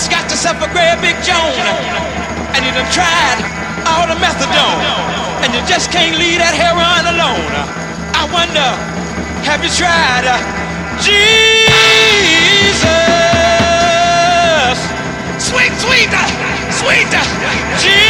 Just got yourself a great big Joan. And you done tried all the methadone. And you just can't leave that heroin alone. I wonder, have you tried uh, Jesus? Sweet, sweet, uh, sweet uh, Jesus.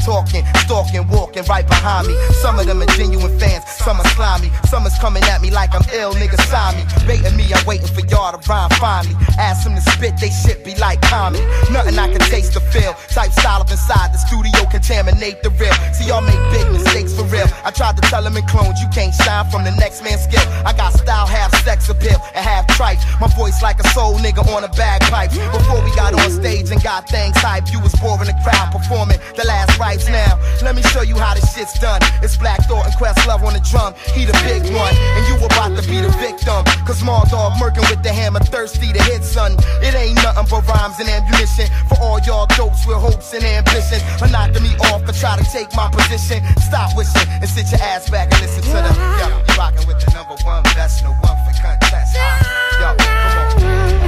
talking, stalking, walking right behind me. Some of them are genuine fans, some are slimy. Some is coming at me like I'm ill, nigga, sign me. Baiting me, I'm waiting for y'all to rhyme finally. Ask them to spit, they shit be like comedy. Nothing I can taste or feel. Type style up inside the studio, contaminate the real. See, y'all make big mistakes for real. I tried to tell them in clones, you can't shine from the next man's skill. I got style, half sex appeal, and half tripe. My voice like a soul nigga on a bagpipe. Before we got on stage and got things hype, you was boring the crowd performing the last rites now. Let me show you how this shit's done. It's Black Thought and Questlove on the drum. He the big one, and you about to be the victim. Cause small dog murking with the hammer, thirsty to hit, son. It ain't nothing but rhymes and ammunition for all y'all dopes with hopes and ambitions. But knocking me off or try to take my position. Stop wishing and sit your ass back and listen to the. Yo, you rocking with the number one best, no one for contest. Yo, come on.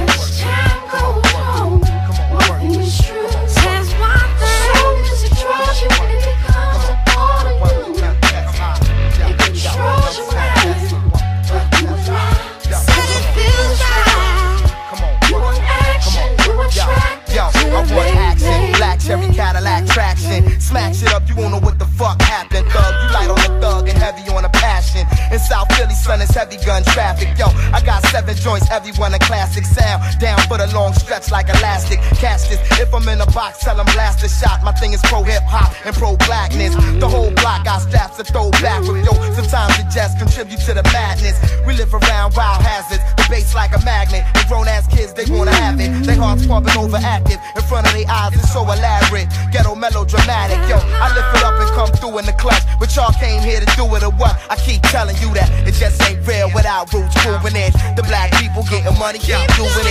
Money, keep doing it.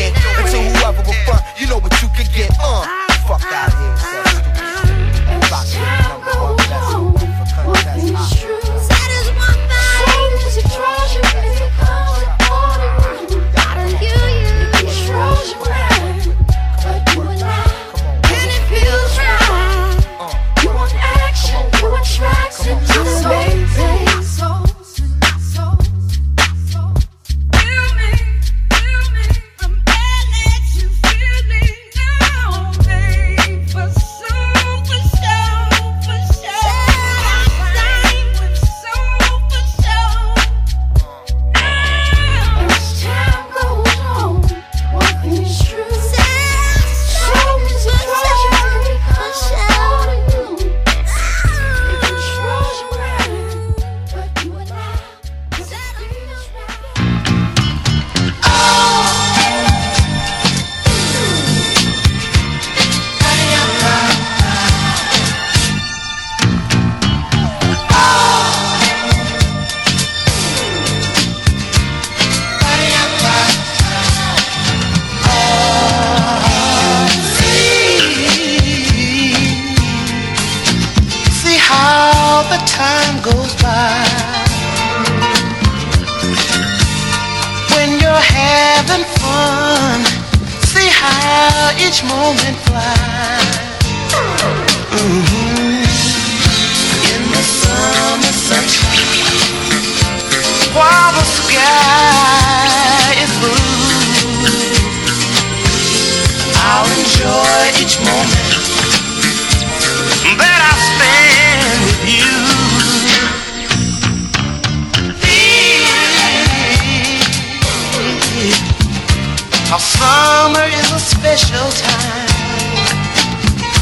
A special time.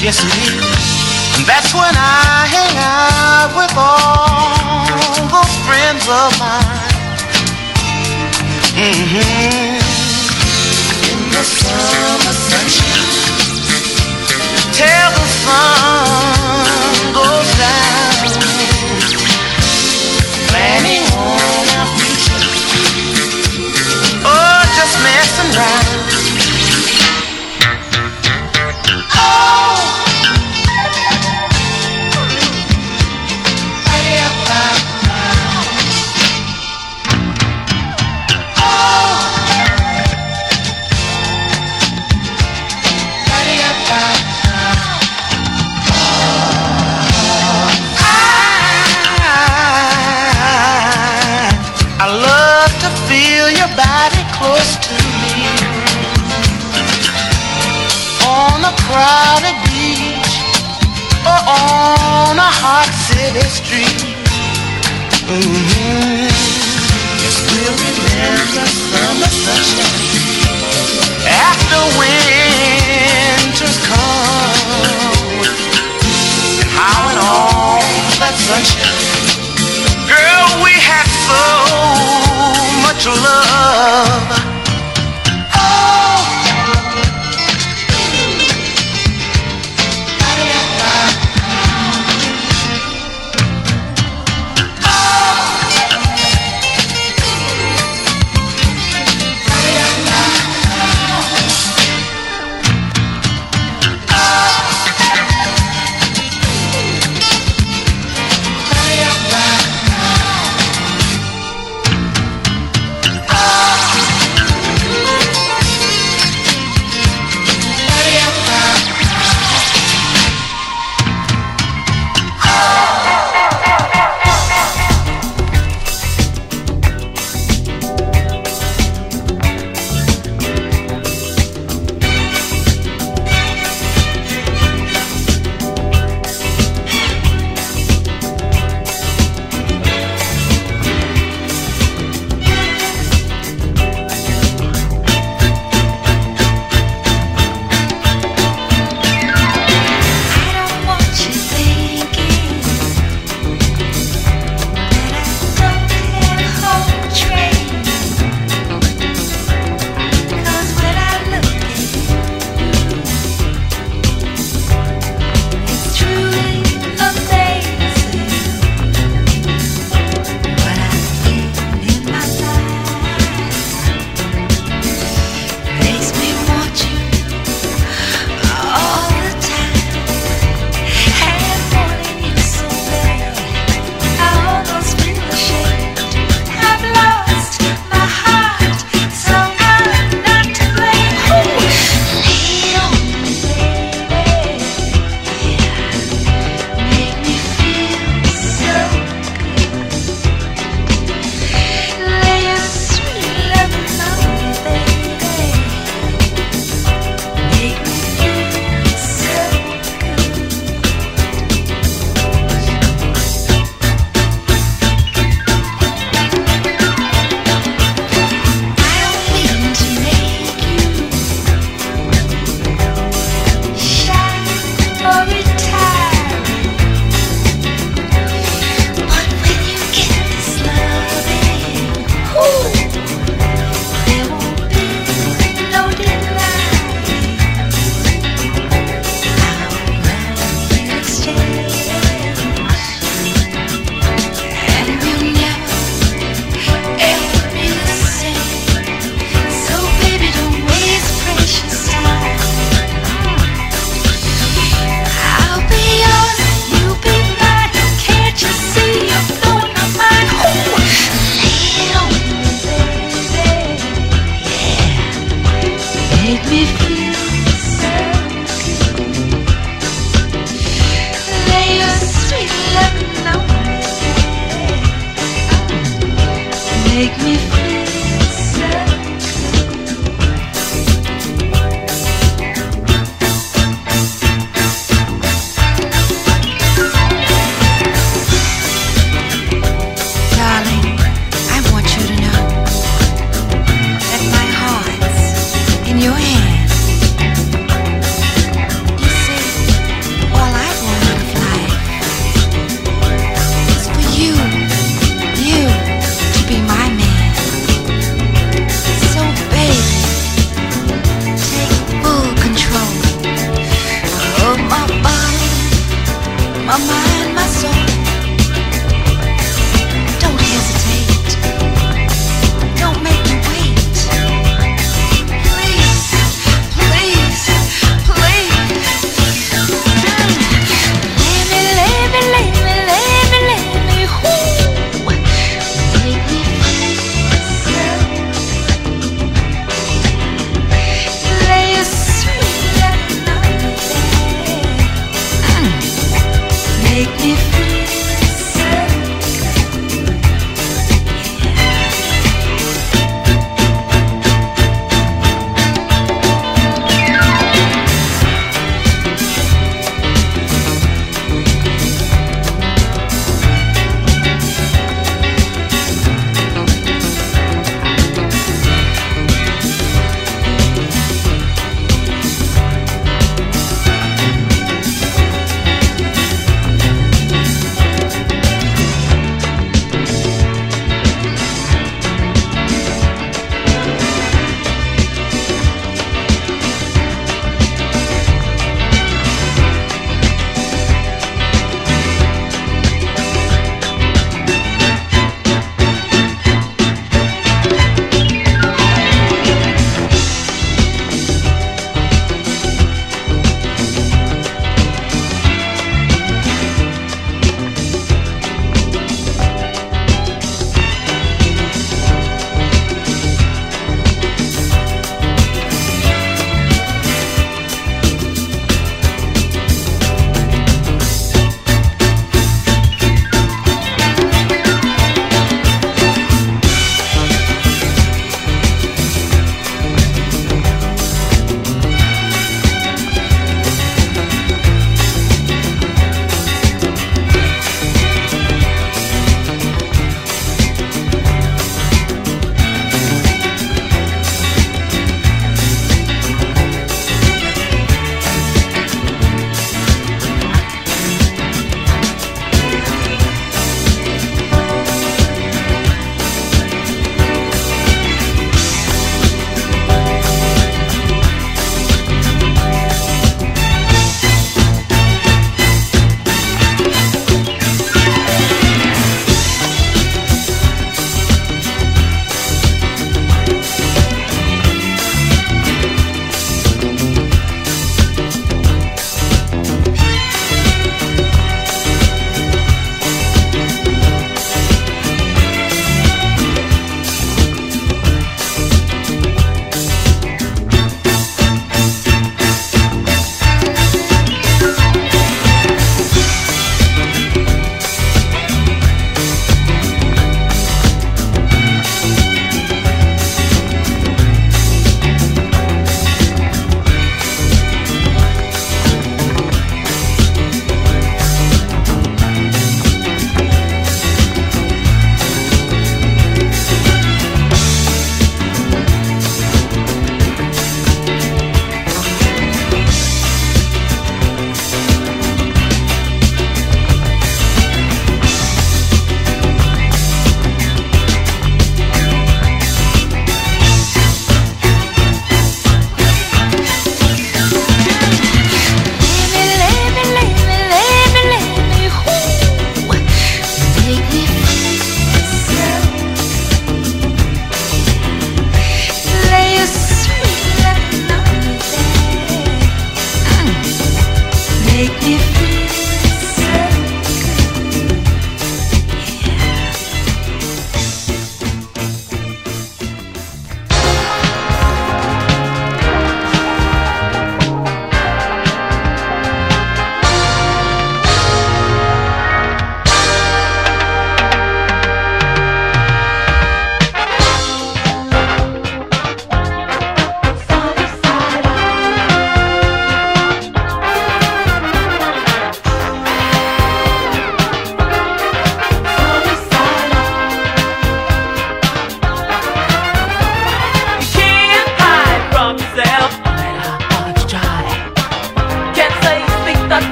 Yes, it is. And that's when I hang out with all those friends of mine. hmm In the summer sunshine till love.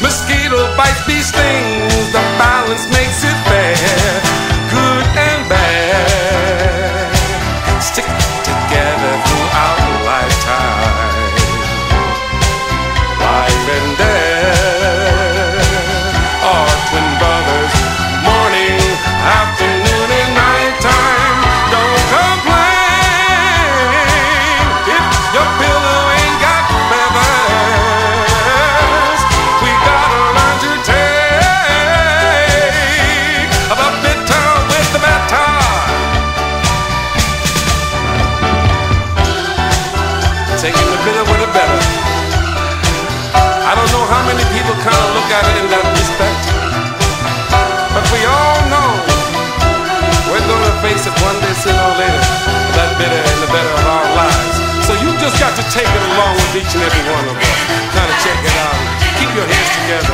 Mosquito bites, bee stings. Clap your hands together.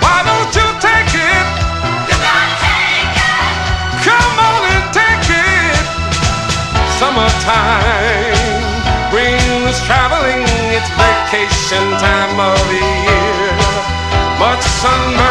Why don't you take it? Come on and take it. Summertime brings traveling. It's vacation time of the year. Much sunburn.